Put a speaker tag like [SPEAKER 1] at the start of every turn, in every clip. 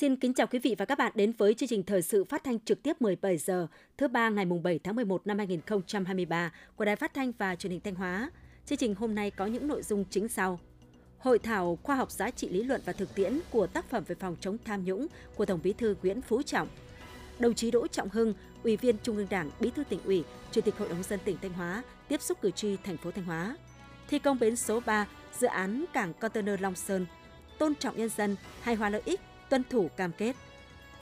[SPEAKER 1] Xin kính chào quý vị và các bạn đến với chương trình thời sự phát thanh trực tiếp 17 giờ thứ ba ngày mùng 7 tháng 11 năm 2023 của Đài Phát thanh và Truyền hình Thanh Hóa. Chương trình hôm nay có những nội dung chính sau. Hội thảo khoa học giá trị lý luận và thực tiễn của tác phẩm về phòng chống tham nhũng của Tổng Bí thư Nguyễn Phú Trọng. Đồng chí Đỗ Trọng Hưng, Ủy viên Trung ương Đảng, Bí thư tỉnh ủy, Chủ tịch Hội đồng dân tỉnh Thanh Hóa tiếp xúc cử tri thành phố Thanh Hóa. Thi công bến số 3, dự án cảng container Long Sơn, tôn trọng nhân dân, hài hòa lợi ích, tuân thủ cam kết.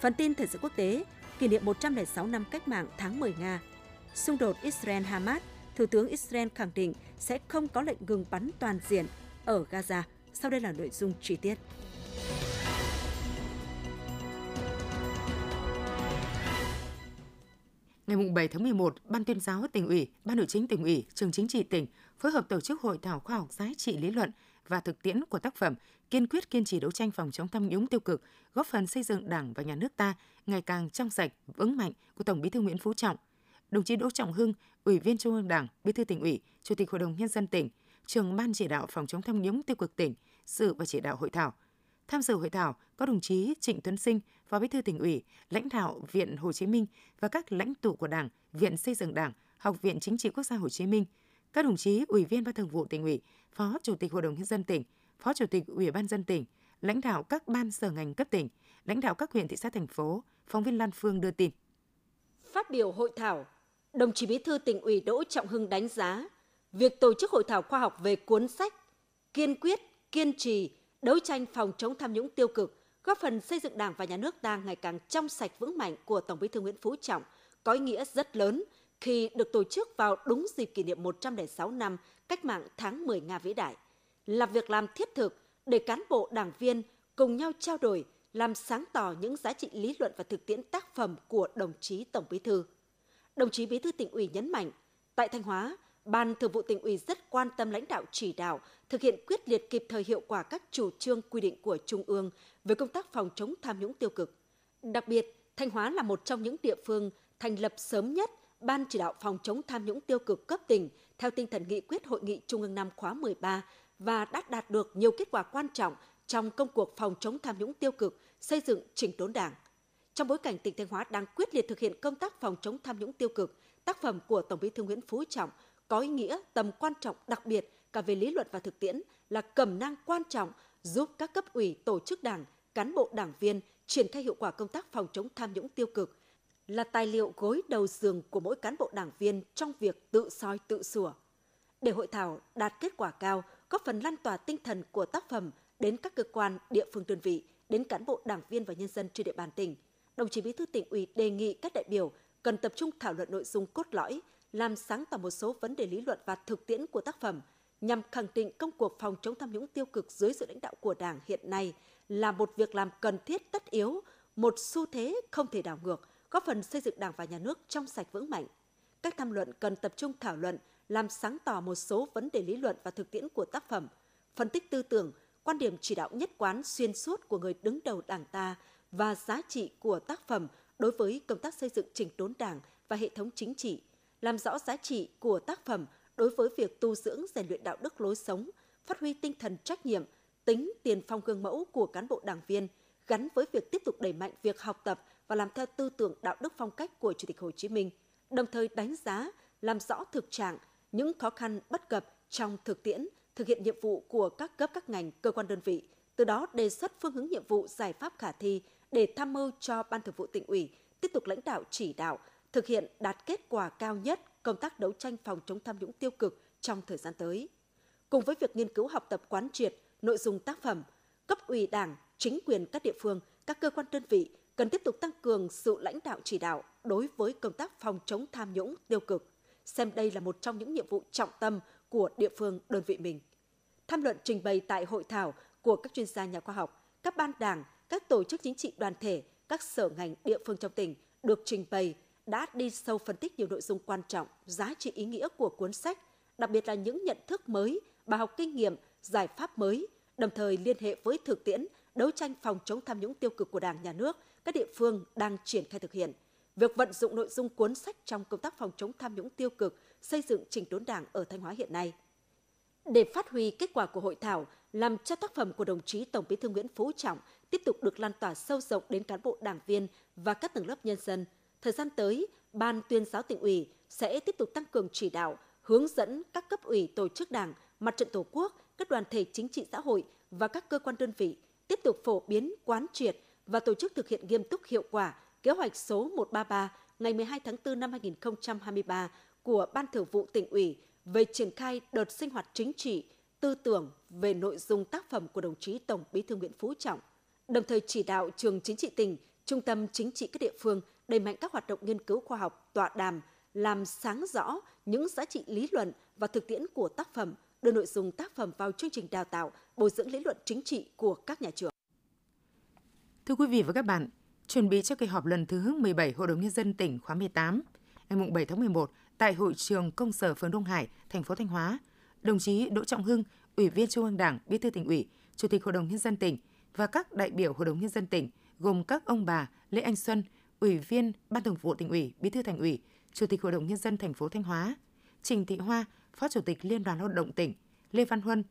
[SPEAKER 1] Phần tin thời sự quốc tế, kỷ niệm 106 năm cách mạng tháng 10 Nga. Xung đột Israel-Hamas, Thủ tướng Israel khẳng định sẽ không có lệnh ngừng bắn toàn diện ở Gaza. Sau đây là nội dung chi tiết.
[SPEAKER 2] Ngày 7 tháng 11, Ban tuyên giáo tỉnh ủy, Ban nội chính tỉnh ủy, Trường chính trị tỉnh phối hợp tổ chức hội thảo khoa học giá trị lý luận và thực tiễn của tác phẩm kiên quyết kiên trì đấu tranh phòng chống tham nhũng tiêu cực, góp phần xây dựng Đảng và nhà nước ta ngày càng trong sạch, vững mạnh của Tổng Bí thư Nguyễn Phú Trọng. Đồng chí Đỗ Trọng Hưng, Ủy viên Trung ương Đảng, Bí thư tỉnh ủy, Chủ tịch Hội đồng nhân dân tỉnh, Trưởng ban chỉ đạo phòng chống tham nhũng tiêu cực tỉnh, dự và chỉ đạo hội thảo. Tham dự hội thảo có đồng chí Trịnh Tuấn Sinh, Phó Bí thư tỉnh ủy, lãnh đạo Viện Hồ Chí Minh và các lãnh tụ của Đảng, Viện Xây dựng Đảng, Học viện Chính trị Quốc gia Hồ Chí Minh, các đồng chí Ủy viên Ban Thường vụ tỉnh ủy, Phó Chủ tịch Hội đồng nhân dân tỉnh, Phó Chủ tịch Ủy ban dân tỉnh, lãnh đạo các ban sở ngành cấp tỉnh, lãnh đạo các huyện thị xã thành phố, phóng viên Lan Phương đưa tin.
[SPEAKER 1] Phát biểu hội thảo, đồng chí Bí thư tỉnh ủy Đỗ Trọng Hưng đánh giá việc tổ chức hội thảo khoa học về cuốn sách Kiên quyết, kiên trì, đấu tranh phòng chống tham nhũng tiêu cực, góp phần xây dựng Đảng và nhà nước ta ngày càng trong sạch vững mạnh của Tổng Bí thư Nguyễn Phú Trọng có ý nghĩa rất lớn khi được tổ chức vào đúng dịp kỷ niệm 106 năm cách mạng tháng 10 Nga vĩ đại, là việc làm thiết thực để cán bộ đảng viên cùng nhau trao đổi, làm sáng tỏ những giá trị lý luận và thực tiễn tác phẩm của đồng chí Tổng Bí thư. Đồng chí Bí thư tỉnh ủy nhấn mạnh, tại Thanh Hóa, Ban Thường vụ tỉnh ủy rất quan tâm lãnh đạo chỉ đạo, thực hiện quyết liệt kịp thời hiệu quả các chủ trương quy định của Trung ương về công tác phòng chống tham nhũng tiêu cực. Đặc biệt, Thanh Hóa là một trong những địa phương thành lập sớm nhất Ban chỉ đạo phòng chống tham nhũng tiêu cực cấp tỉnh theo tinh thần nghị quyết hội nghị Trung ương năm khóa 13 và đã đạt được nhiều kết quả quan trọng trong công cuộc phòng chống tham nhũng tiêu cực, xây dựng chỉnh đốn đảng. Trong bối cảnh tỉnh Thanh Hóa đang quyết liệt thực hiện công tác phòng chống tham nhũng tiêu cực, tác phẩm của Tổng Bí thư Nguyễn Phú Trọng có ý nghĩa tầm quan trọng đặc biệt cả về lý luận và thực tiễn là cẩm nang quan trọng giúp các cấp ủy tổ chức đảng, cán bộ đảng viên triển khai hiệu quả công tác phòng chống tham nhũng tiêu cực, là tài liệu gối đầu giường của mỗi cán bộ đảng viên trong việc tự soi tự sửa. Để hội thảo đạt kết quả cao, góp phần lan tỏa tinh thần của tác phẩm đến các cơ quan, địa phương đơn vị, đến cán bộ đảng viên và nhân dân trên địa bàn tỉnh, đồng chí Bí thư tỉnh ủy đề nghị các đại biểu cần tập trung thảo luận nội dung cốt lõi, làm sáng tỏ một số vấn đề lý luận và thực tiễn của tác phẩm nhằm khẳng định công cuộc phòng chống tham nhũng tiêu cực dưới sự lãnh đạo của Đảng hiện nay là một việc làm cần thiết tất yếu, một xu thế không thể đảo ngược, góp phần xây dựng Đảng và nhà nước trong sạch vững mạnh. Các tham luận cần tập trung thảo luận, làm sáng tỏ một số vấn đề lý luận và thực tiễn của tác phẩm, phân tích tư tưởng, quan điểm chỉ đạo nhất quán xuyên suốt của người đứng đầu Đảng ta và giá trị của tác phẩm đối với công tác xây dựng chỉnh đốn Đảng và hệ thống chính trị, làm rõ giá trị của tác phẩm đối với việc tu dưỡng rèn luyện đạo đức lối sống, phát huy tinh thần trách nhiệm, tính tiền phong gương mẫu của cán bộ đảng viên gắn với việc tiếp tục đẩy mạnh việc học tập và làm theo tư tưởng đạo đức phong cách của Chủ tịch Hồ Chí Minh, đồng thời đánh giá, làm rõ thực trạng, những khó khăn bất cập trong thực tiễn, thực hiện nhiệm vụ của các cấp các ngành, cơ quan đơn vị, từ đó đề xuất phương hướng nhiệm vụ giải pháp khả thi để tham mưu cho Ban Thường vụ tỉnh ủy tiếp tục lãnh đạo chỉ đạo, thực hiện đạt kết quả cao nhất công tác đấu tranh phòng chống tham nhũng tiêu cực trong thời gian tới. Cùng với việc nghiên cứu học tập quán triệt nội dung tác phẩm, cấp ủy Đảng, chính quyền các địa phương, các cơ quan đơn vị cần tiếp tục tăng cường sự lãnh đạo chỉ đạo đối với công tác phòng chống tham nhũng tiêu cực, xem đây là một trong những nhiệm vụ trọng tâm của địa phương đơn vị mình. Tham luận trình bày tại hội thảo của các chuyên gia nhà khoa học, các ban đảng, các tổ chức chính trị đoàn thể, các sở ngành địa phương trong tỉnh được trình bày đã đi sâu phân tích nhiều nội dung quan trọng, giá trị ý nghĩa của cuốn sách, đặc biệt là những nhận thức mới, bài học kinh nghiệm, giải pháp mới, đồng thời liên hệ với thực tiễn đấu tranh phòng chống tham nhũng tiêu cực của Đảng, Nhà nước, các địa phương đang triển khai thực hiện. Việc vận dụng nội dung cuốn sách trong công tác phòng chống tham nhũng tiêu cực, xây dựng trình đốn Đảng ở Thanh Hóa hiện nay. Để phát huy kết quả của hội thảo, làm cho tác phẩm của đồng chí Tổng Bí thư Nguyễn Phú Trọng tiếp tục được lan tỏa sâu rộng đến cán bộ đảng viên và các tầng lớp nhân dân, thời gian tới, Ban tuyên giáo tỉnh ủy sẽ tiếp tục tăng cường chỉ đạo, hướng dẫn các cấp ủy tổ chức đảng, mặt trận tổ quốc, các đoàn thể chính trị xã hội và các cơ quan đơn vị tiếp tục phổ biến, quán triệt và tổ chức thực hiện nghiêm túc hiệu quả kế hoạch số 133 ngày 12 tháng 4 năm 2023 của Ban Thường vụ tỉnh ủy về triển khai đợt sinh hoạt chính trị, tư tưởng về nội dung tác phẩm của đồng chí Tổng Bí thư Nguyễn Phú Trọng, đồng thời chỉ đạo trường chính trị tỉnh, trung tâm chính trị các địa phương đẩy mạnh các hoạt động nghiên cứu khoa học, tọa đàm, làm sáng rõ những giá trị lý luận và thực tiễn của tác phẩm, đưa nội dung tác phẩm vào chương trình đào tạo, bồi dưỡng lý luận chính trị của các nhà trường.
[SPEAKER 2] Thưa quý vị và các bạn, chuẩn bị cho kỳ họp lần thứ 17 Hội đồng nhân dân tỉnh khóa 18, ngày 7 tháng 11 tại hội trường công sở phường Đông Hải, thành phố Thanh Hóa, đồng chí Đỗ Trọng Hưng, Ủy viên Trung ương Đảng, Bí thư tỉnh ủy, Chủ tịch Hội đồng nhân dân tỉnh và các đại biểu Hội đồng nhân dân tỉnh gồm các ông bà Lê Anh Xuân, Ủy viên Ban Thường vụ tỉnh ủy, Bí thư thành ủy, Chủ tịch Hội đồng nhân dân thành phố Thanh Hóa, Trình Thị Hoa, Phó Chủ tịch Liên đoàn Lao động tỉnh, Lê Văn Huân,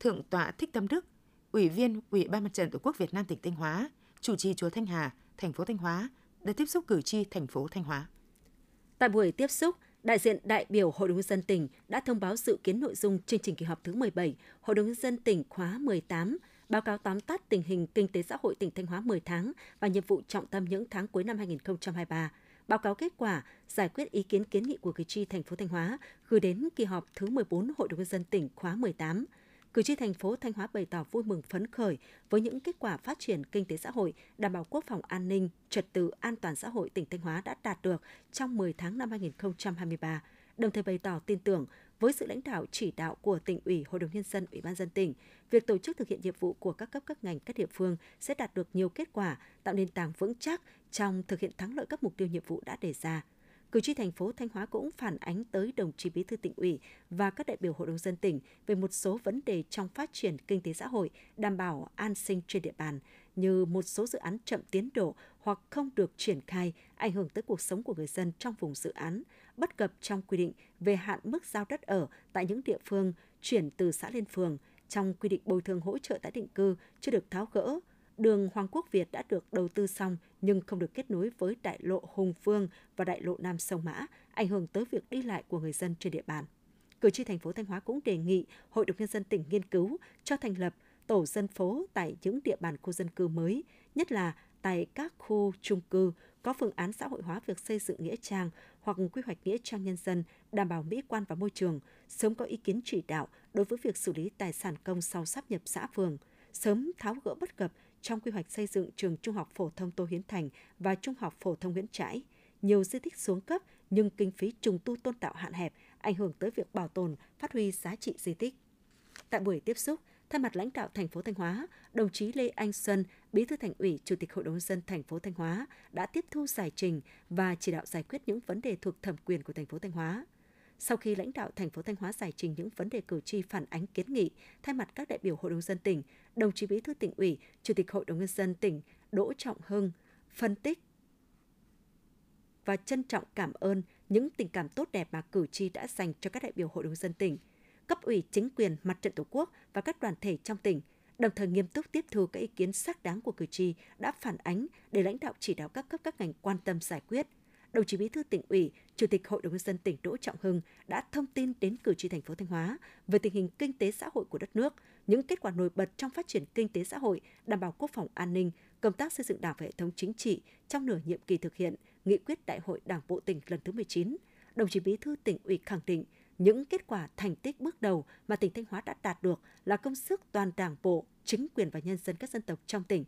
[SPEAKER 2] Thượng tọa Thích Tâm Đức, Ủy viên Ủy ban Mặt trận Tổ quốc Việt Nam tỉnh Thanh Hóa, chủ trì chùa Thanh Hà, thành phố Thanh Hóa đã tiếp xúc cử tri thành phố Thanh Hóa.
[SPEAKER 1] Tại buổi tiếp xúc, đại diện đại biểu Hội đồng nhân dân tỉnh đã thông báo dự kiến nội dung chương trình kỳ họp thứ 17 Hội đồng nhân dân tỉnh khóa 18, báo cáo tóm tắt tình hình kinh tế xã hội tỉnh Thanh Hóa 10 tháng và nhiệm vụ trọng tâm những tháng cuối năm 2023 báo cáo kết quả giải quyết ý kiến kiến nghị của cử tri thành phố Thanh Hóa gửi đến kỳ họp thứ 14 Hội đồng nhân dân tỉnh khóa 18. Cử tri thành phố Thanh Hóa bày tỏ vui mừng phấn khởi với những kết quả phát triển kinh tế xã hội, đảm bảo quốc phòng an ninh, trật tự an toàn xã hội tỉnh Thanh Hóa đã đạt được trong 10 tháng năm 2023, đồng thời bày tỏ tin tưởng với sự lãnh đạo chỉ đạo của tỉnh ủy, hội đồng nhân dân, ủy ban dân tỉnh, việc tổ chức thực hiện nhiệm vụ của các cấp các ngành các địa phương sẽ đạt được nhiều kết quả, tạo nền tảng vững chắc trong thực hiện thắng lợi các mục tiêu nhiệm vụ đã đề ra. Cử tri thành phố Thanh Hóa cũng phản ánh tới đồng chí Bí thư tỉnh ủy và các đại biểu Hội đồng dân tỉnh về một số vấn đề trong phát triển kinh tế xã hội, đảm bảo an sinh trên địa bàn, như một số dự án chậm tiến độ hoặc không được triển khai, ảnh hưởng tới cuộc sống của người dân trong vùng dự án, bất cập trong quy định về hạn mức giao đất ở tại những địa phương chuyển từ xã lên phường, trong quy định bồi thường hỗ trợ tái định cư chưa được tháo gỡ, đường Hoàng Quốc Việt đã được đầu tư xong nhưng không được kết nối với đại lộ Hùng Phương và đại lộ Nam Sông Mã, ảnh hưởng tới việc đi lại của người dân trên địa bàn. Cử tri thành phố Thanh Hóa cũng đề nghị Hội đồng nhân dân tỉnh nghiên cứu cho thành lập tổ dân phố tại những địa bàn khu dân cư mới, nhất là tại các khu trung cư có phương án xã hội hóa việc xây dựng nghĩa trang hoặc quy hoạch nghĩa trang nhân dân đảm bảo mỹ quan và môi trường, sớm có ý kiến chỉ đạo đối với việc xử lý tài sản công sau sắp nhập xã phường, sớm tháo gỡ bất cập trong quy hoạch xây dựng trường Trung học phổ thông Tô Hiến Thành và Trung học phổ thông Nguyễn Trãi. Nhiều di tích xuống cấp nhưng kinh phí trùng tu tôn tạo hạn hẹp, ảnh hưởng tới việc bảo tồn, phát huy giá trị di tích. Tại buổi tiếp xúc, thay mặt lãnh đạo thành phố Thanh Hóa, đồng chí Lê Anh Xuân, Bí thư Thành ủy, Chủ tịch Hội đồng dân thành phố Thanh Hóa đã tiếp thu giải trình và chỉ đạo giải quyết những vấn đề thuộc thẩm quyền của thành phố Thanh Hóa. Sau khi lãnh đạo thành phố Thanh Hóa giải trình những vấn đề cử tri phản ánh kiến nghị, thay mặt các đại biểu Hội đồng dân tỉnh, đồng chí Bí thư tỉnh ủy, Chủ tịch Hội đồng nhân dân tỉnh Đỗ Trọng Hưng phân tích và trân trọng cảm ơn những tình cảm tốt đẹp mà cử tri đã dành cho các đại biểu Hội đồng dân tỉnh, cấp ủy chính quyền, mặt trận Tổ quốc và các đoàn thể trong tỉnh, đồng thời nghiêm túc tiếp thu các ý kiến xác đáng của cử tri đã phản ánh để lãnh đạo chỉ đạo các cấp các ngành quan tâm giải quyết – đồng chí Bí thư tỉnh ủy, Chủ tịch Hội đồng nhân dân tỉnh Đỗ Trọng Hưng đã thông tin đến cử tri thành phố Thanh Hóa về tình hình kinh tế xã hội của đất nước, những kết quả nổi bật trong phát triển kinh tế xã hội, đảm bảo quốc phòng an ninh, công tác xây dựng Đảng và hệ thống chính trị trong nửa nhiệm kỳ thực hiện nghị quyết Đại hội Đảng bộ tỉnh lần thứ 19. Đồng chí Bí thư tỉnh ủy khẳng định những kết quả thành tích bước đầu mà tỉnh Thanh Hóa đã đạt được là công sức toàn Đảng bộ, chính quyền và nhân dân các dân tộc trong tỉnh.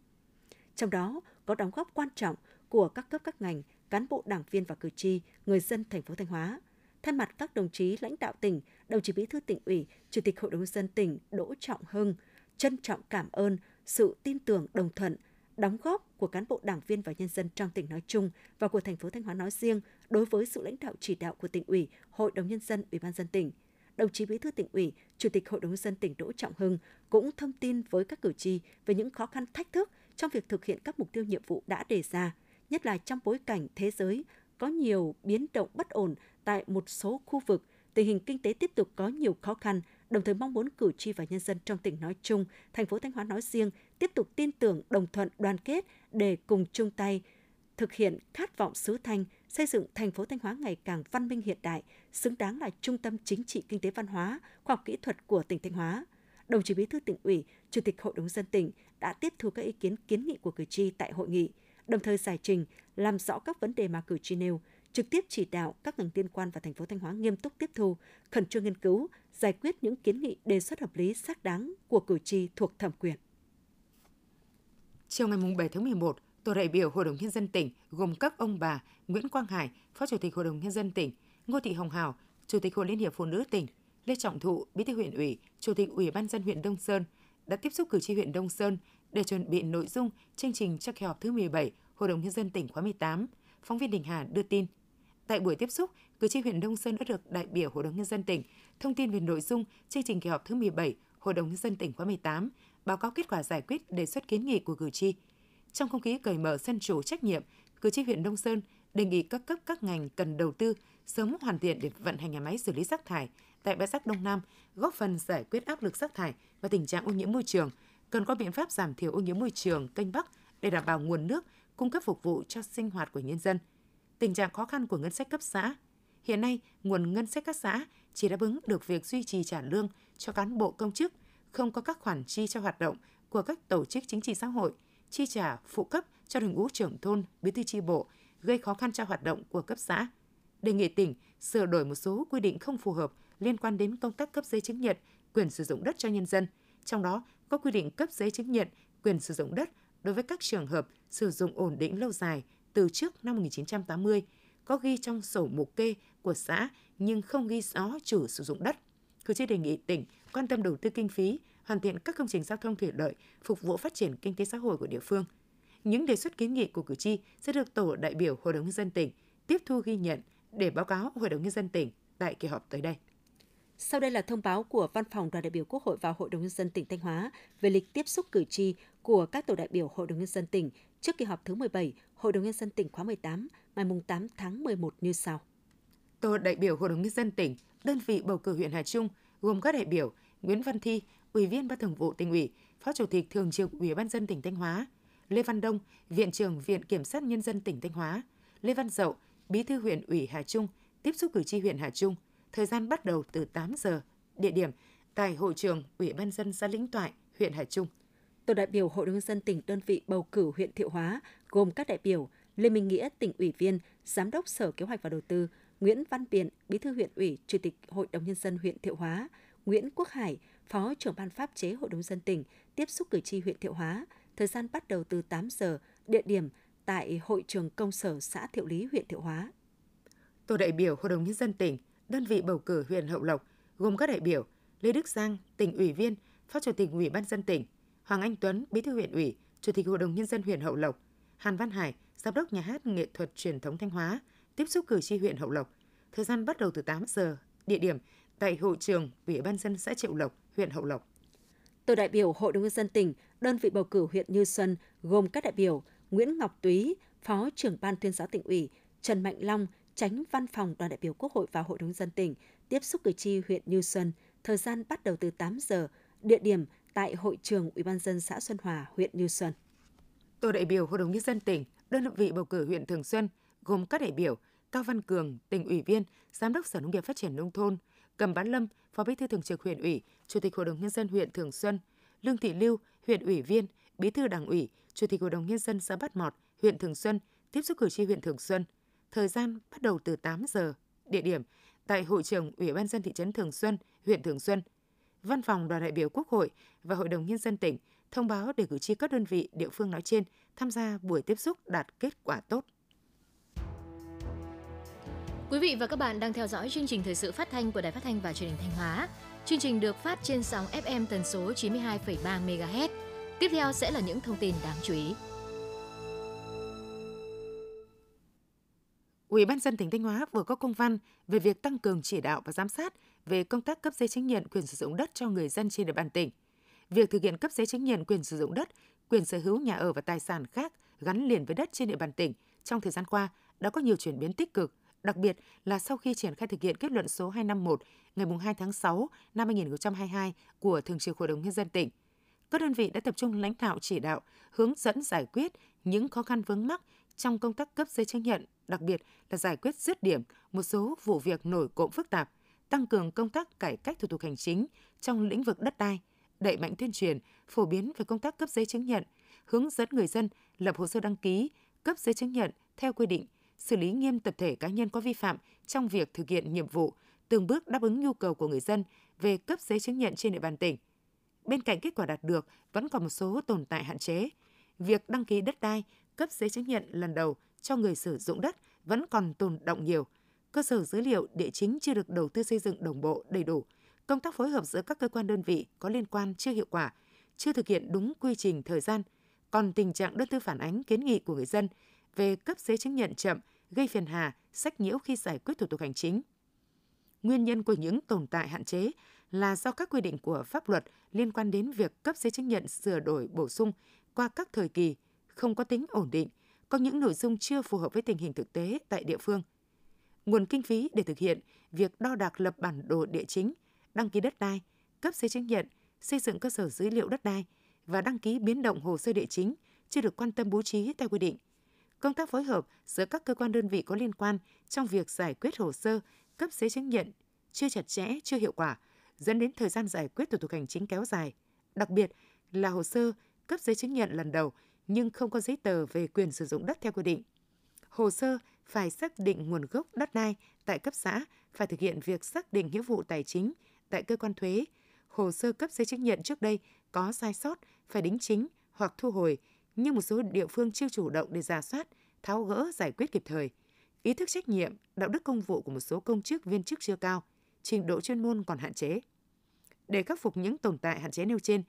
[SPEAKER 1] Trong đó có đóng góp quan trọng của các cấp các ngành cán bộ đảng viên và cử tri, người dân thành phố Thanh Hóa. Thay mặt các đồng chí lãnh đạo tỉnh, đồng chí Bí thư tỉnh ủy, Chủ tịch Hội đồng dân tỉnh Đỗ Trọng Hưng trân trọng cảm ơn sự tin tưởng đồng thuận, đóng góp của cán bộ đảng viên và nhân dân trong tỉnh nói chung và của thành phố Thanh Hóa nói riêng đối với sự lãnh đạo chỉ đạo của tỉnh ủy, Hội đồng nhân dân, Ủy ban dân tỉnh. Đồng chí Bí thư tỉnh ủy, Chủ tịch Hội đồng nhân dân tỉnh Đỗ Trọng Hưng cũng thông tin với các cử tri về những khó khăn thách thức trong việc thực hiện các mục tiêu nhiệm vụ đã đề ra nhất là trong bối cảnh thế giới có nhiều biến động bất ổn tại một số khu vực, tình hình kinh tế tiếp tục có nhiều khó khăn, đồng thời mong muốn cử tri và nhân dân trong tỉnh nói chung, thành phố Thanh Hóa nói riêng tiếp tục tin tưởng, đồng thuận, đoàn kết để cùng chung tay thực hiện khát vọng xứ Thanh xây dựng thành phố Thanh Hóa ngày càng văn minh hiện đại, xứng đáng là trung tâm chính trị kinh tế văn hóa, khoa học kỹ thuật của tỉnh Thanh Hóa. Đồng chí Bí thư tỉnh ủy, Chủ tịch Hội đồng dân tỉnh đã tiếp thu các ý kiến kiến nghị của cử tri tại hội nghị, đồng thời giải trình, làm rõ các vấn đề mà cử tri nêu, trực tiếp chỉ đạo các ngành liên quan và thành phố Thanh Hóa nghiêm túc tiếp thu, khẩn trương nghiên cứu, giải quyết những kiến nghị đề xuất hợp lý xác đáng của cử tri thuộc thẩm quyền.
[SPEAKER 2] Chiều ngày 7 tháng 11, tổ đại biểu Hội đồng Nhân dân tỉnh gồm các ông bà Nguyễn Quang Hải, Phó Chủ tịch Hội đồng Nhân dân tỉnh, Ngô Thị Hồng Hào, Chủ tịch Hội Liên hiệp Phụ nữ tỉnh, Lê Trọng Thụ, Bí thư huyện ủy, Chủ tịch Ủy ban dân huyện Đông Sơn đã tiếp xúc cử tri huyện Đông Sơn để chuẩn bị nội dung chương trình cho kỳ họp thứ 17 Hội đồng Nhân dân tỉnh khóa 18. Phóng viên Đình Hà đưa tin. Tại buổi tiếp xúc, cử tri huyện Đông Sơn đã được đại biểu Hội đồng Nhân dân tỉnh thông tin về nội dung chương trình kỳ họp thứ 17 Hội đồng Nhân dân tỉnh khóa 18, báo cáo kết quả giải quyết đề xuất kiến nghị của cử tri. Trong không khí cởi mở dân chủ trách nhiệm, cử tri huyện Đông Sơn đề nghị các cấp các ngành cần đầu tư sớm hoàn thiện để vận hành nhà máy xử lý rác thải tại bãi rác Đông Nam, góp phần giải quyết áp lực rác thải và tình trạng ô nhiễm môi trường. Cần có biện pháp giảm thiểu ô nhiễm môi trường kênh Bắc để đảm bảo nguồn nước cung cấp phục vụ cho sinh hoạt của nhân dân. Tình trạng khó khăn của ngân sách cấp xã. Hiện nay, nguồn ngân sách các xã chỉ đáp ứng được việc duy trì trả lương cho cán bộ công chức, không có các khoản chi cho hoạt động của các tổ chức chính trị xã hội, chi trả phụ cấp cho đội ngũ trưởng thôn, bí thư chi bộ, gây khó khăn cho hoạt động của cấp xã. Đề nghị tỉnh sửa đổi một số quy định không phù hợp liên quan đến công tác cấp giấy chứng nhận quyền sử dụng đất cho nhân dân, trong đó có quy định cấp giấy chứng nhận quyền sử dụng đất đối với các trường hợp sử dụng ổn định lâu dài từ trước năm 1980, có ghi trong sổ mục kê của xã nhưng không ghi rõ chủ sử dụng đất. Cử tri đề nghị tỉnh quan tâm đầu tư kinh phí, hoàn thiện các công trình giao thông thủy lợi, phục vụ phát triển kinh tế xã hội của địa phương. Những đề xuất kiến nghị của cử tri sẽ được tổ đại biểu Hội đồng nhân dân tỉnh tiếp thu ghi nhận để báo cáo Hội đồng nhân dân tỉnh tại kỳ họp tới đây.
[SPEAKER 1] Sau đây là thông báo của Văn phòng Đoàn đại biểu Quốc hội và Hội đồng nhân dân tỉnh Thanh Hóa về lịch tiếp xúc cử tri của các tổ đại biểu Hội đồng nhân dân tỉnh trước kỳ họp thứ 17 Hội đồng nhân dân tỉnh khóa 18 ngày 8 tháng 11 như sau.
[SPEAKER 2] Tổ đại biểu Hội đồng nhân dân tỉnh, đơn vị bầu cử huyện Hà Trung gồm các đại biểu Nguyễn Văn Thi, Ủy viên Ban Thường vụ tỉnh ủy, Phó Chủ tịch Thường trực Ủy ban dân tỉnh Thanh Hóa, Lê Văn Đông, Viện trưởng Viện Kiểm sát Nhân dân tỉnh Thanh Hóa, Lê Văn Dậu, Bí thư huyện ủy Hà Trung, tiếp xúc cử tri huyện Hà Trung, thời gian bắt đầu từ 8 giờ, địa điểm tại hội trường Ủy ban dân xã Lĩnh Toại, huyện Hà Trung.
[SPEAKER 1] Tổ đại biểu Hội đồng dân tỉnh đơn vị bầu cử huyện Thiệu Hóa gồm các đại biểu Lê Minh Nghĩa, tỉnh ủy viên, Giám đốc Sở Kế hoạch và Đầu tư, Nguyễn Văn Biện, Bí thư huyện ủy, Chủ tịch Hội đồng nhân dân huyện Thiệu Hóa, Nguyễn Quốc Hải, Phó trưởng ban pháp chế Hội đồng dân tỉnh tiếp xúc cử tri huyện Thiệu Hóa, thời gian bắt đầu từ 8 giờ, địa điểm tại hội trường công sở xã Thiệu Lý, huyện Thiệu Hóa.
[SPEAKER 2] Tổ đại biểu Hội đồng nhân dân tỉnh, đơn vị bầu cử huyện Hậu Lộc gồm các đại biểu Lê Đức Giang, tỉnh ủy viên, Phó Chủ tịch Ủy ban dân tỉnh, Hoàng Anh Tuấn, Bí thư huyện ủy, Chủ tịch Hội đồng nhân dân huyện Hậu Lộc, Hàn Văn Hải, Giám đốc Nhà hát nghệ thuật truyền thống Thanh Hóa, tiếp xúc cử tri huyện Hậu Lộc. Thời gian bắt đầu từ 8 giờ, địa điểm tại hội trường Ủy ban dân xã Triệu Lộc, huyện Hậu Lộc.
[SPEAKER 1] Tổ đại biểu Hội đồng nhân dân tỉnh, đơn vị bầu cử huyện Như Xuân gồm các đại biểu Nguyễn Ngọc Túy, Phó trưởng ban tuyên giáo tỉnh ủy, Trần Mạnh Long, tránh văn phòng đoàn đại biểu Quốc hội và Hội đồng dân tỉnh tiếp xúc cử tri huyện Như Xuân, thời gian bắt đầu từ 8 giờ, địa điểm tại hội trường Ủy ban dân xã Xuân Hòa, huyện Như Xuân.
[SPEAKER 2] Tổ đại biểu Hội đồng nhân dân tỉnh, đơn vị bầu cử huyện Thường Xuân gồm các đại biểu Cao Văn Cường, tỉnh ủy viên, Giám đốc Sở Nông nghiệp Phát triển nông thôn, Cầm Bán Lâm, Phó Bí thư Thường trực huyện ủy, Chủ tịch Hội đồng nhân dân huyện Thường Xuân, Lương Thị Lưu, huyện ủy viên, Bí thư Đảng ủy, Chủ tịch Hội đồng nhân dân xã Bát Mọt, huyện Thường Xuân tiếp xúc cử tri huyện Thường Xuân. Thời gian bắt đầu từ 8 giờ, địa điểm tại hội trường Ủy ban dân thị trấn Thường Xuân, huyện Thường Xuân. Văn phòng đoàn đại biểu Quốc hội và Hội đồng nhân dân tỉnh thông báo để cử tri các đơn vị địa phương nói trên tham gia buổi tiếp xúc đạt kết quả tốt.
[SPEAKER 3] Quý vị và các bạn đang theo dõi chương trình thời sự phát thanh của Đài Phát thanh và Truyền hình Thanh Hóa. Chương trình được phát trên sóng FM tần số 92,3 MHz. Tiếp theo sẽ là những thông tin đáng chú ý.
[SPEAKER 2] Ủy ban dân tỉnh Thanh Hóa vừa có công văn về việc tăng cường chỉ đạo và giám sát về công tác cấp giấy chứng nhận quyền sử dụng đất cho người dân trên địa bàn tỉnh. Việc thực hiện cấp giấy chứng nhận quyền sử dụng đất, quyền sở hữu nhà ở và tài sản khác gắn liền với đất trên địa bàn tỉnh trong thời gian qua đã có nhiều chuyển biến tích cực, đặc biệt là sau khi triển khai thực hiện kết luận số 251 ngày 2 tháng 6 năm 2022 của Thường trực Hội đồng Nhân dân tỉnh. Các đơn vị đã tập trung lãnh đạo chỉ đạo, hướng dẫn giải quyết những khó khăn vướng mắc trong công tác cấp giấy chứng nhận, đặc biệt là giải quyết dứt điểm một số vụ việc nổi cộm phức tạp, tăng cường công tác cải cách thủ tục hành chính trong lĩnh vực đất đai, đẩy mạnh tuyên truyền, phổ biến về công tác cấp giấy chứng nhận, hướng dẫn người dân lập hồ sơ đăng ký, cấp giấy chứng nhận theo quy định, xử lý nghiêm tập thể cá nhân có vi phạm trong việc thực hiện nhiệm vụ, từng bước đáp ứng nhu cầu của người dân về cấp giấy chứng nhận trên địa bàn tỉnh. Bên cạnh kết quả đạt được, vẫn còn một số tồn tại hạn chế. Việc đăng ký đất đai, cấp giấy chứng nhận lần đầu cho người sử dụng đất vẫn còn tồn động nhiều. Cơ sở dữ liệu địa chính chưa được đầu tư xây dựng đồng bộ đầy đủ. Công tác phối hợp giữa các cơ quan đơn vị có liên quan chưa hiệu quả, chưa thực hiện đúng quy trình thời gian. Còn tình trạng đơn thư phản ánh kiến nghị của người dân về cấp giấy chứng nhận chậm, gây phiền hà, sách nhiễu khi giải quyết thủ tục hành chính. Nguyên nhân của những tồn tại hạn chế là do các quy định của pháp luật liên quan đến việc cấp giấy chứng nhận sửa đổi bổ sung qua các thời kỳ không có tính ổn định, có những nội dung chưa phù hợp với tình hình thực tế tại địa phương. Nguồn kinh phí để thực hiện việc đo đạc lập bản đồ địa chính, đăng ký đất đai, cấp giấy chứng nhận, xây dựng cơ sở dữ liệu đất đai và đăng ký biến động hồ sơ địa chính chưa được quan tâm bố trí theo quy định. Công tác phối hợp giữa các cơ quan đơn vị có liên quan trong việc giải quyết hồ sơ cấp giấy chứng nhận chưa chặt chẽ, chưa hiệu quả, dẫn đến thời gian giải quyết thủ tục hành chính kéo dài. Đặc biệt là hồ sơ cấp giấy chứng nhận lần đầu nhưng không có giấy tờ về quyền sử dụng đất theo quy định. Hồ sơ phải xác định nguồn gốc đất đai tại cấp xã, phải thực hiện việc xác định nghĩa vụ tài chính tại cơ quan thuế. Hồ sơ cấp giấy chứng nhận trước đây có sai sót phải đính chính hoặc thu hồi, nhưng một số địa phương chưa chủ động để giả soát, tháo gỡ giải quyết kịp thời. Ý thức trách nhiệm, đạo đức công vụ của một số công chức viên chức chưa cao, trình độ chuyên môn còn hạn chế. Để khắc phục những tồn tại hạn chế nêu trên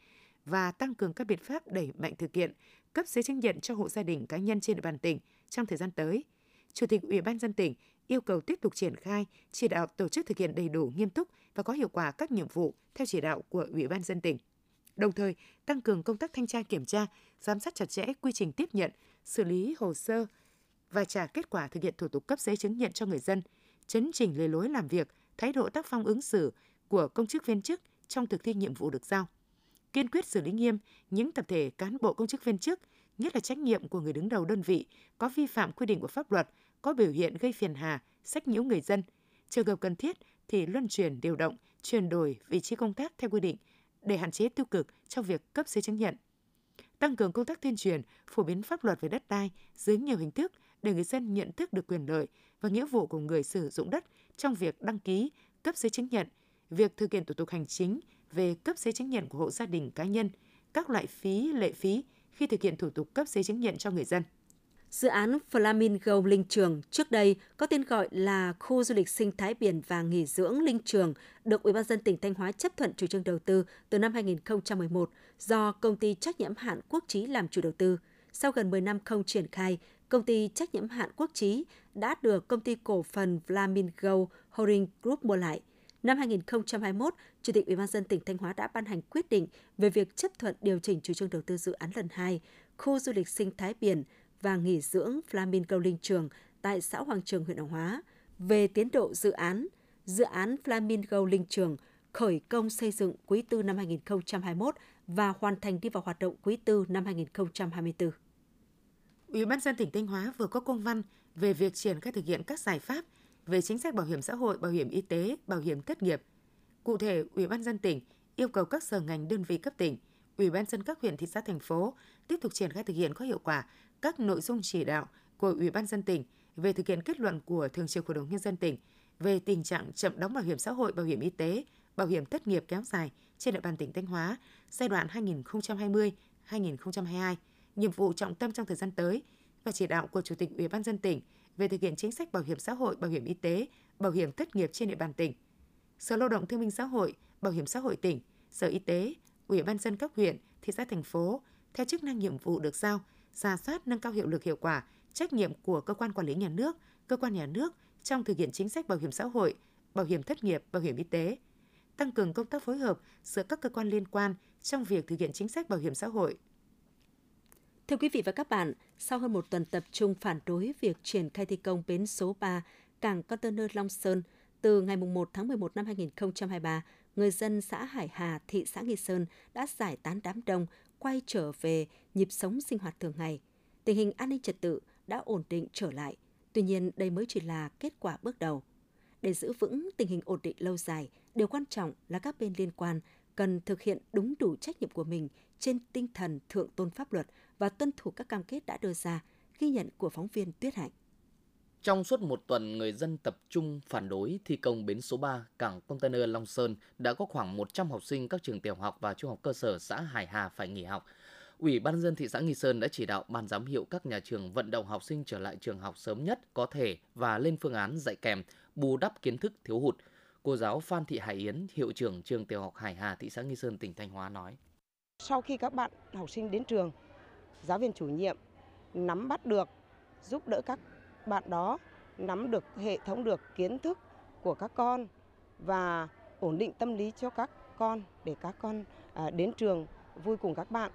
[SPEAKER 2] và tăng cường các biện pháp đẩy mạnh thực hiện cấp giấy chứng nhận cho hộ gia đình cá nhân trên địa bàn tỉnh trong thời gian tới, Chủ tịch Ủy ban dân tỉnh yêu cầu tiếp tục triển khai, chỉ đạo tổ chức thực hiện đầy đủ, nghiêm túc và có hiệu quả các nhiệm vụ theo chỉ đạo của Ủy ban dân tỉnh. Đồng thời, tăng cường công tác thanh tra kiểm tra, giám sát chặt chẽ quy trình tiếp nhận, xử lý hồ sơ và trả kết quả thực hiện thủ tục cấp giấy chứng nhận cho người dân, chấn chỉnh lề lối làm việc, thái độ tác phong ứng xử của công chức viên chức trong thực thi nhiệm vụ được giao. Kiên quyết xử lý nghiêm những tập thể cán bộ công chức viên chức, nhất là trách nhiệm của người đứng đầu đơn vị có vi phạm quy định của pháp luật, có biểu hiện gây phiền hà, sách nhiễu người dân. Trường hợp cần thiết thì luân chuyển điều động, chuyển đổi vị trí công tác theo quy định để hạn chế tiêu cực trong việc cấp giấy chứng nhận. Tăng cường công tác tuyên truyền, phổ biến pháp luật về đất đai dưới nhiều hình thức để người dân nhận thức được quyền lợi và nghĩa vụ của người sử dụng đất trong việc đăng ký, cấp giấy chứng nhận, việc thực hiện thủ tục hành chính về cấp giấy chứng nhận của hộ gia đình cá nhân, các loại phí, lệ phí khi thực hiện thủ tục cấp giấy chứng nhận cho người dân.
[SPEAKER 1] Dự án Flamingo Linh Trường trước đây có tên gọi là khu du lịch sinh thái biển và nghỉ dưỡng Linh Trường được Ủy ban dân tỉnh Thanh Hóa chấp thuận chủ trương đầu tư từ năm 2011 do công ty trách nhiệm hạn Quốc Trí làm chủ đầu tư. Sau gần 10 năm không triển khai, công ty trách nhiệm hạn Quốc Trí đã được công ty cổ phần Flamingo Holding Group mua lại. Năm 2021, Chủ tịch Ủy ban dân tỉnh Thanh Hóa đã ban hành quyết định về việc chấp thuận điều chỉnh chủ trương đầu tư dự án lần 2, khu du lịch sinh thái biển và nghỉ dưỡng Flamingo Linh Trường tại xã Hoàng Trường, huyện Hoàng Hóa. Về tiến độ dự án, dự án Flamingo Linh Trường khởi công xây dựng quý tư năm 2021 và hoàn thành đi vào hoạt động quý tư năm 2024.
[SPEAKER 2] Ủy ban dân tỉnh Thanh Hóa vừa có công văn về việc triển khai thực hiện các giải pháp về chính sách bảo hiểm xã hội, bảo hiểm y tế, bảo hiểm thất nghiệp. Cụ thể, Ủy ban dân tỉnh yêu cầu các sở ngành đơn vị cấp tỉnh, Ủy ban dân các huyện thị xã thành phố tiếp tục triển khai thực hiện có hiệu quả các nội dung chỉ đạo của Ủy ban dân tỉnh về thực hiện kết luận của Thường trực Hội đồng nhân dân tỉnh về tình trạng chậm đóng bảo hiểm xã hội, bảo hiểm y tế, bảo hiểm thất nghiệp kéo dài trên địa bàn tỉnh Thanh Hóa giai đoạn 2020-2022, nhiệm vụ trọng tâm trong thời gian tới và chỉ đạo của Chủ tịch Ủy ban dân tỉnh về thực hiện chính sách bảo hiểm xã hội, bảo hiểm y tế, bảo hiểm thất nghiệp trên địa bàn tỉnh. Sở Lao động Thương minh Xã hội, Bảo hiểm xã hội tỉnh, Sở Y tế, Ủy ban dân các huyện, thị xã thành phố theo chức năng nhiệm vụ được giao, ra soát nâng cao hiệu lực hiệu quả, trách nhiệm của cơ quan quản lý nhà nước, cơ quan nhà nước trong thực hiện chính sách bảo hiểm xã hội, bảo hiểm thất nghiệp, bảo hiểm y tế, tăng cường công tác phối hợp giữa các cơ quan liên quan trong việc thực hiện chính sách bảo hiểm xã hội,
[SPEAKER 1] Thưa quý vị và các bạn, sau hơn một tuần tập trung phản đối việc triển khai thi công bến số 3 cảng container Long Sơn từ ngày 1 tháng 11 năm 2023, người dân xã Hải Hà, thị xã Nghi Sơn đã giải tán đám đông, quay trở về nhịp sống sinh hoạt thường ngày. Tình hình an ninh trật tự đã ổn định trở lại. Tuy nhiên, đây mới chỉ là kết quả bước đầu. Để giữ vững tình hình ổn định lâu dài, điều quan trọng là các bên liên quan cần thực hiện đúng đủ trách nhiệm của mình trên tinh thần thượng tôn pháp luật và tuân thủ các cam kết đã đưa ra, ghi nhận của phóng viên Tuyết Hạnh.
[SPEAKER 4] Trong suốt một tuần, người dân tập trung phản đối thi công bến số 3 cảng container Long Sơn đã có khoảng 100 học sinh các trường tiểu học và trung học cơ sở xã Hải Hà phải nghỉ học. Ủy ban dân thị xã Nghi Sơn đã chỉ đạo ban giám hiệu các nhà trường vận động học sinh trở lại trường học sớm nhất có thể và lên phương án dạy kèm, bù đắp kiến thức thiếu hụt. Cô giáo Phan Thị Hải Yến, hiệu trưởng trường tiểu học Hải Hà, thị xã Nghi Sơn, tỉnh Thanh Hóa nói.
[SPEAKER 5] Sau khi các bạn học sinh đến trường, giáo viên chủ nhiệm nắm bắt được, giúp đỡ các bạn đó nắm được hệ thống được kiến thức của các con và ổn định tâm lý cho các con để các con à, đến trường vui cùng các bạn.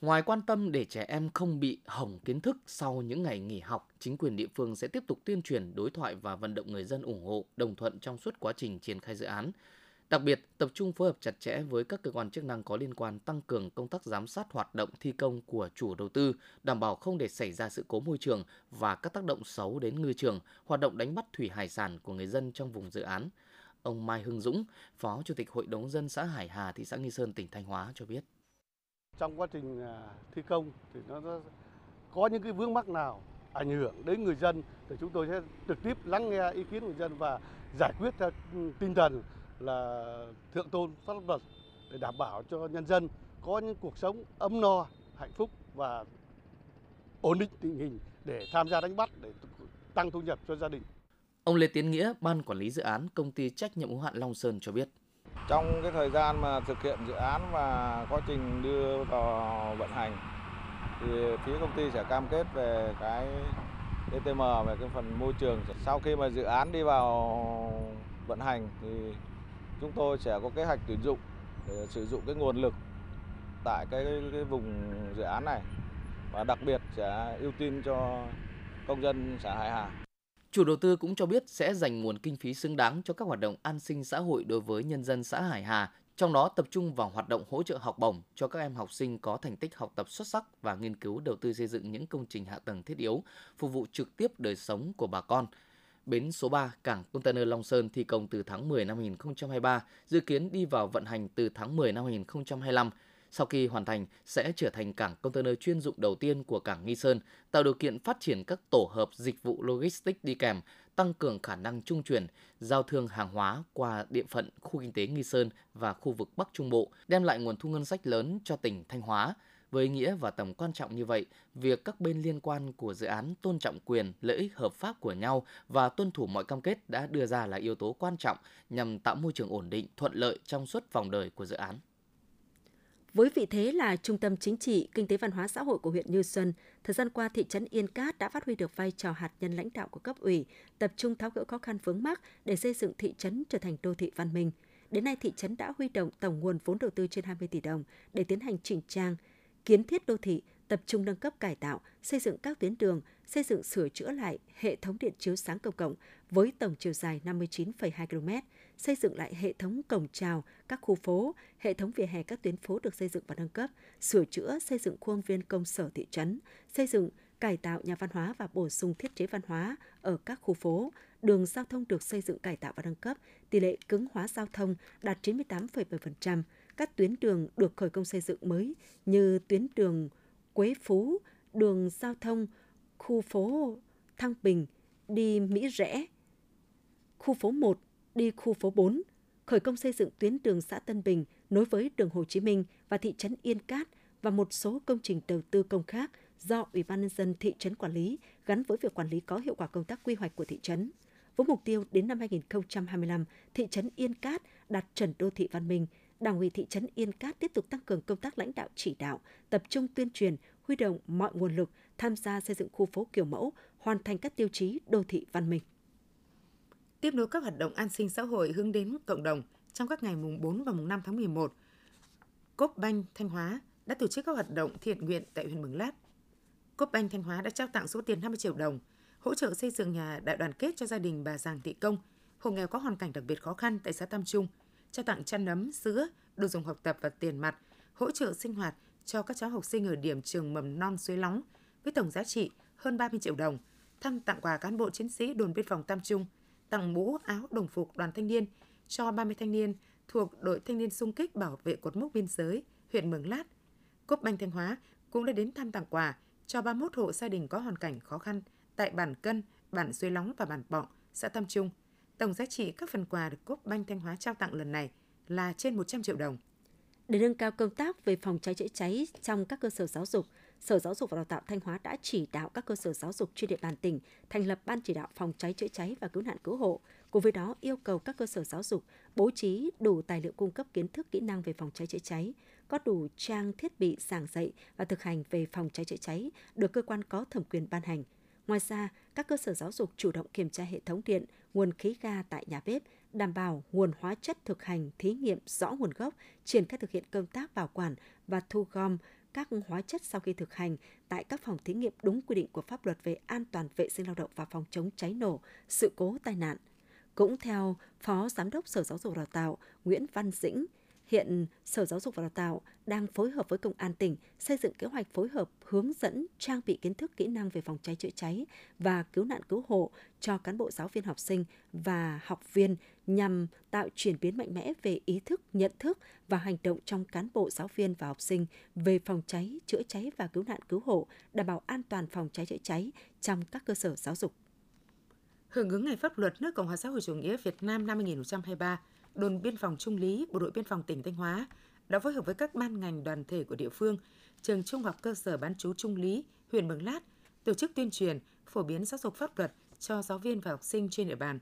[SPEAKER 4] Ngoài quan tâm để trẻ em không bị hỏng kiến thức sau những ngày nghỉ học, chính quyền địa phương sẽ tiếp tục tuyên truyền, đối thoại và vận động người dân ủng hộ, đồng thuận trong suốt quá trình triển khai dự án. Đặc biệt, tập trung phối hợp chặt chẽ với các cơ quan chức năng có liên quan tăng cường công tác giám sát hoạt động thi công của chủ đầu tư, đảm bảo không để xảy ra sự cố môi trường và các tác động xấu đến ngư trường, hoạt động đánh bắt thủy hải sản của người dân trong vùng dự án. Ông Mai Hưng Dũng, Phó Chủ tịch Hội đồng dân xã Hải Hà, thị xã Nghi Sơn, tỉnh Thanh Hóa cho biết.
[SPEAKER 6] Trong quá trình à, thi công thì nó có những cái vướng mắc nào ảnh hưởng đến người dân thì chúng tôi sẽ trực tiếp lắng nghe ý kiến người dân và giải quyết theo tinh thần là thượng tôn pháp luật để đảm bảo cho nhân dân có những cuộc sống ấm no, hạnh phúc và ổn định tình hình để tham gia đánh bắt để tăng thu nhập cho gia đình.
[SPEAKER 4] Ông Lê Tiến Nghĩa, ban quản lý dự án công ty trách nhiệm hữu hạn Long Sơn cho biết.
[SPEAKER 7] Trong cái thời gian mà thực hiện dự án và quá trình đưa vào vận hành thì phía công ty sẽ cam kết về cái DTM về cái phần môi trường. Sau khi mà dự án đi vào vận hành thì chúng tôi sẽ có kế hoạch tuyển dụng để sử dụng cái nguồn lực tại cái, cái vùng dự án này và đặc biệt sẽ ưu tiên cho công dân xã Hải Hà.
[SPEAKER 4] Chủ đầu tư cũng cho biết sẽ dành nguồn kinh phí xứng đáng cho các hoạt động an sinh xã hội đối với nhân dân xã Hải Hà, trong đó tập trung vào hoạt động hỗ trợ học bổng cho các em học sinh có thành tích học tập xuất sắc và nghiên cứu đầu tư xây dựng những công trình hạ tầng thiết yếu, phục vụ trực tiếp đời sống của bà con, Bến số 3 cảng container Long Sơn thi công từ tháng 10 năm 2023, dự kiến đi vào vận hành từ tháng 10 năm 2025. Sau khi hoàn thành, sẽ trở thành cảng container chuyên dụng đầu tiên của cảng Nghi Sơn, tạo điều kiện phát triển các tổ hợp dịch vụ logistics đi kèm, tăng cường khả năng trung chuyển, giao thương hàng hóa qua địa phận khu kinh tế Nghi Sơn và khu vực Bắc Trung Bộ, đem lại nguồn thu ngân sách lớn cho tỉnh Thanh Hóa, với ý nghĩa và tầm quan trọng như vậy, việc các bên liên quan của dự án tôn trọng quyền, lợi ích hợp pháp của nhau và tuân thủ mọi cam kết đã đưa ra là yếu tố quan trọng nhằm tạo môi trường ổn định, thuận lợi trong suốt vòng đời của dự án.
[SPEAKER 1] Với vị thế là trung tâm chính trị, kinh tế văn hóa xã hội của huyện Như Xuân, thời gian qua thị trấn Yên Cát đã phát huy được vai trò hạt nhân lãnh đạo của cấp ủy, tập trung tháo gỡ khó khăn vướng mắc để xây dựng thị trấn trở thành đô thị văn minh. Đến nay, thị trấn đã huy động tổng nguồn vốn đầu tư trên 20 tỷ đồng để tiến hành chỉnh trang, kiến thiết đô thị, tập trung nâng cấp cải tạo, xây dựng các tuyến đường, xây dựng sửa chữa lại hệ thống điện chiếu sáng công cộng với tổng chiều dài 59,2 km, xây dựng lại hệ thống cổng chào các khu phố, hệ thống vỉa hè các tuyến phố được xây dựng và nâng cấp, sửa chữa xây dựng khuôn viên công sở thị trấn, xây dựng cải tạo nhà văn hóa và bổ sung thiết chế văn hóa ở các khu phố, đường giao thông được xây dựng cải tạo và nâng cấp, tỷ lệ cứng hóa giao thông đạt 98,7%, các tuyến đường được khởi công xây dựng mới như tuyến đường Quế Phú, đường giao thông khu phố Thăng Bình đi Mỹ Rẽ, khu phố 1 đi khu phố 4, khởi công xây dựng tuyến đường xã Tân Bình nối với đường Hồ Chí Minh và thị trấn Yên Cát và một số công trình đầu tư công khác do Ủy ban nhân dân thị trấn quản lý gắn với việc quản lý có hiệu quả công tác quy hoạch của thị trấn. Với mục tiêu đến năm 2025, thị trấn Yên Cát đạt chuẩn đô thị văn minh, Đảng ủy thị trấn Yên Cát tiếp tục tăng cường công tác lãnh đạo chỉ đạo, tập trung tuyên truyền, huy động mọi nguồn lực tham gia xây dựng khu phố kiểu mẫu, hoàn thành các tiêu chí đô thị văn minh.
[SPEAKER 2] Tiếp nối các hoạt động an sinh xã hội hướng đến cộng đồng trong các ngày mùng 4 và mùng 5 tháng 11, Cốp Banh Thanh Hóa đã tổ chức các hoạt động thiện nguyện tại huyện Mường Lát. Cốp Banh Thanh Hóa đã trao tặng số tiền 50 triệu đồng hỗ trợ xây dựng nhà đại đoàn kết cho gia đình bà Giàng Thị Công, hộ nghèo có hoàn cảnh đặc biệt khó khăn tại xã Tam Trung, trao tặng chăn nấm, sữa, đồ dùng học tập và tiền mặt, hỗ trợ sinh hoạt cho các cháu học sinh ở điểm trường mầm non Suối Lóng với tổng giá trị hơn 30 triệu đồng, thăm tặng quà cán bộ chiến sĩ đồn biên phòng Tam Trung, tặng mũ, áo, đồng phục đoàn thanh niên cho 30 thanh niên thuộc đội thanh niên xung kích bảo vệ cột mốc biên giới huyện Mường Lát. cốp Banh Thanh Hóa cũng đã đến thăm tặng quà cho 31 hộ gia đình có hoàn cảnh khó khăn tại bản Cân, bản Suối Lóng và bản Bọng, xã Tam Trung. Tổng giá trị các phần quà được cốp Banh Thanh Hóa trao tặng lần này là trên 100 triệu đồng.
[SPEAKER 1] Để nâng cao công tác về phòng cháy chữa cháy trong các cơ sở giáo dục, Sở Giáo dục và Đào tạo Thanh Hóa đã chỉ đạo các cơ sở giáo dục trên địa bàn tỉnh thành lập ban chỉ đạo phòng cháy chữa cháy và cứu nạn cứu hộ. Cùng với đó, yêu cầu các cơ sở giáo dục bố trí đủ tài liệu cung cấp kiến thức kỹ năng về phòng cháy chữa cháy, có đủ trang thiết bị giảng dạy và thực hành về phòng cháy chữa cháy được cơ quan có thẩm quyền ban hành. Ngoài ra, các cơ sở giáo dục chủ động kiểm tra hệ thống điện, nguồn khí ga tại nhà bếp, đảm bảo nguồn hóa chất thực hành thí nghiệm rõ nguồn gốc, triển khai thực hiện công tác bảo quản và thu gom các hóa chất sau khi thực hành tại các phòng thí nghiệm đúng quy định của pháp luật về an toàn vệ sinh lao động và phòng chống cháy nổ, sự cố tai nạn. Cũng theo Phó Giám đốc Sở Giáo dục Đào tạo Nguyễn Văn Dĩnh, Hiện Sở Giáo dục và Đào tạo đang phối hợp với Công an tỉnh xây dựng kế hoạch phối hợp hướng dẫn trang bị kiến thức kỹ năng về phòng cháy chữa cháy và cứu nạn cứu hộ cho cán bộ giáo viên học sinh và học viên nhằm tạo chuyển biến mạnh mẽ về ý thức, nhận thức và hành động trong cán bộ giáo viên và học sinh về phòng cháy, chữa cháy và cứu nạn cứu hộ, đảm bảo an toàn phòng cháy chữa cháy trong các cơ sở giáo dục.
[SPEAKER 2] Hưởng ứng Ngày Pháp luật nước Cộng hòa xã hội chủ nghĩa Việt Nam năm 2023, đồn biên phòng Trung Lý, Bộ đội biên phòng tỉnh Thanh Hóa đã phối hợp với các ban ngành đoàn thể của địa phương, trường Trung học cơ sở bán chú Trung Lý, huyện Mường Lát tổ chức tuyên truyền, phổ biến giáo dục pháp luật cho giáo viên và học sinh trên địa bàn.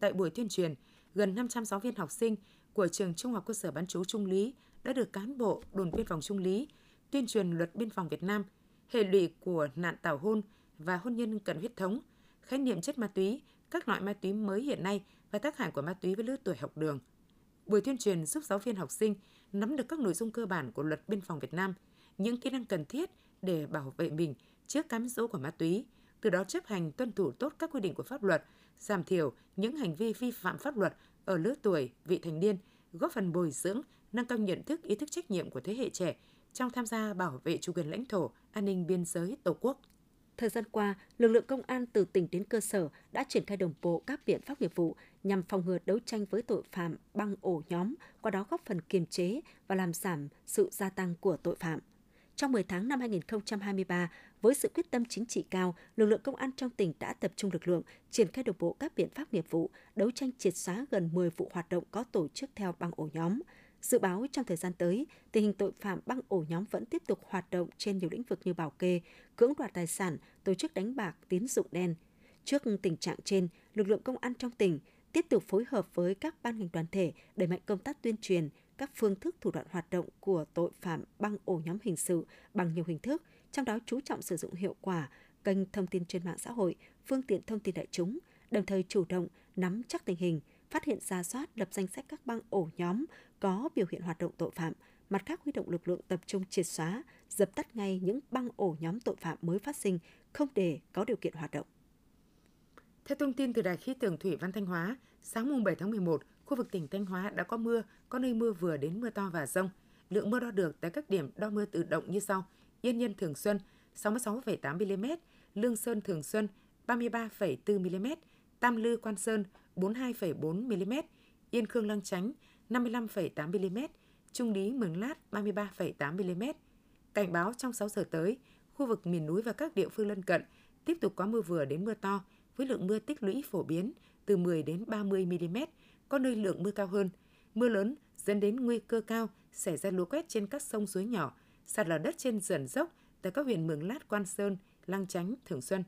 [SPEAKER 2] Tại buổi tuyên truyền, gần 500 giáo viên học sinh của trường Trung học cơ sở bán chú Trung Lý đã được cán bộ đồn biên phòng Trung Lý tuyên truyền luật biên phòng Việt Nam, hệ lụy của nạn tảo hôn và hôn nhân cận huyết thống, khái niệm chất ma túy, các loại ma túy mới hiện nay và tác hại của ma túy với lứa tuổi học đường. Buổi tuyên truyền giúp giáo viên học sinh nắm được các nội dung cơ bản của luật biên phòng Việt Nam, những kỹ năng cần thiết để bảo vệ mình trước cám dỗ của ma túy, từ đó chấp hành tuân thủ tốt các quy định của pháp luật, giảm thiểu những hành vi vi phạm pháp luật ở lứa tuổi vị thành niên, góp phần bồi dưỡng, nâng cao nhận thức, ý thức trách nhiệm của thế hệ trẻ trong tham gia bảo vệ chủ quyền lãnh thổ, an ninh biên giới Tổ quốc.
[SPEAKER 1] Thời gian qua, lực lượng công an từ tỉnh đến cơ sở đã triển khai đồng bộ các biện pháp nghiệp vụ nhằm phòng ngừa đấu tranh với tội phạm băng ổ nhóm, qua đó góp phần kiềm chế và làm giảm sự gia tăng của tội phạm. Trong 10 tháng năm 2023, với sự quyết tâm chính trị cao, lực lượng công an trong tỉnh đã tập trung lực lượng, triển khai đồng bộ các biện pháp nghiệp vụ, đấu tranh triệt xóa gần 10 vụ hoạt động có tổ chức theo băng ổ nhóm. Dự báo trong thời gian tới, tình hình tội phạm băng ổ nhóm vẫn tiếp tục hoạt động trên nhiều lĩnh vực như bảo kê, cưỡng đoạt tài sản, tổ chức đánh bạc, tín dụng đen. Trước tình trạng trên, lực lượng công an trong tỉnh tiếp tục phối hợp với các ban ngành đoàn thể đẩy mạnh công tác tuyên truyền các phương thức thủ đoạn hoạt động của tội phạm băng ổ nhóm hình sự bằng nhiều hình thức, trong đó chú trọng sử dụng hiệu quả kênh thông tin trên mạng xã hội, phương tiện thông tin đại chúng, đồng thời chủ động nắm chắc tình hình, phát hiện ra soát lập danh sách các băng ổ nhóm có biểu hiện hoạt động tội phạm, mặt khác huy động lực lượng tập trung triệt xóa, dập tắt ngay những băng ổ nhóm tội phạm mới phát sinh, không để có điều kiện hoạt động.
[SPEAKER 2] Theo thông tin từ Đài khí tượng Thủy văn Thanh Hóa, sáng mùng 7 tháng 11, khu vực tỉnh Thanh Hóa đã có mưa, có nơi mưa vừa đến mưa to và rông. Lượng mưa đo được tại các điểm đo mưa tự động như sau: Yên Nhân Thường Xuân 66,8 mm, Lương Sơn Thường Xuân 33,4 mm, Tam Lư Quan Sơn 42,4 mm, Yên Khương Lăng Chánh 55,8 mm, Trung Lý Mường Lát 33,8 mm. Cảnh báo trong 6 giờ tới, khu vực miền núi và các địa phương lân cận tiếp tục có mưa vừa đến mưa to với lượng mưa tích lũy phổ biến từ 10 đến 30 mm, có nơi lượng mưa cao hơn. Mưa lớn dẫn đến nguy cơ cao xảy ra lũ quét trên các sông suối nhỏ, sạt lở đất trên sườn dốc tại các huyện Mường Lát, Quan Sơn, Lăng Chánh, Thường Xuân.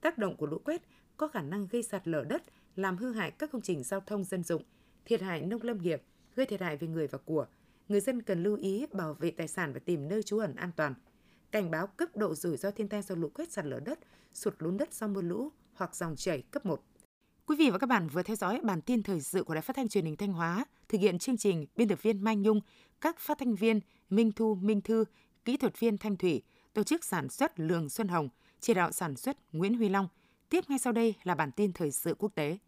[SPEAKER 2] Tác động của lũ quét có khả năng gây sạt lở đất, làm hư hại các công trình giao thông dân dụng, thiệt hại nông lâm nghiệp, gây thiệt hại về người và của. Người dân cần lưu ý bảo vệ tài sản và tìm nơi trú ẩn an toàn. Cảnh báo cấp độ rủi ro thiên tai do lũ quét sạt lở đất, sụt lún đất do mưa lũ hoặc dòng chảy cấp 1. Quý vị và các bạn vừa theo dõi bản tin thời sự của Đài Phát thanh Truyền hình Thanh Hóa, thực hiện chương trình biên tập viên Mai Nhung, các phát thanh viên Minh Thu, Minh Thư, kỹ thuật viên Thanh Thủy, tổ chức sản xuất Lường Xuân Hồng, chỉ đạo sản xuất Nguyễn Huy Long, Tiếp ngay sau đây là bản tin thời sự quốc tế.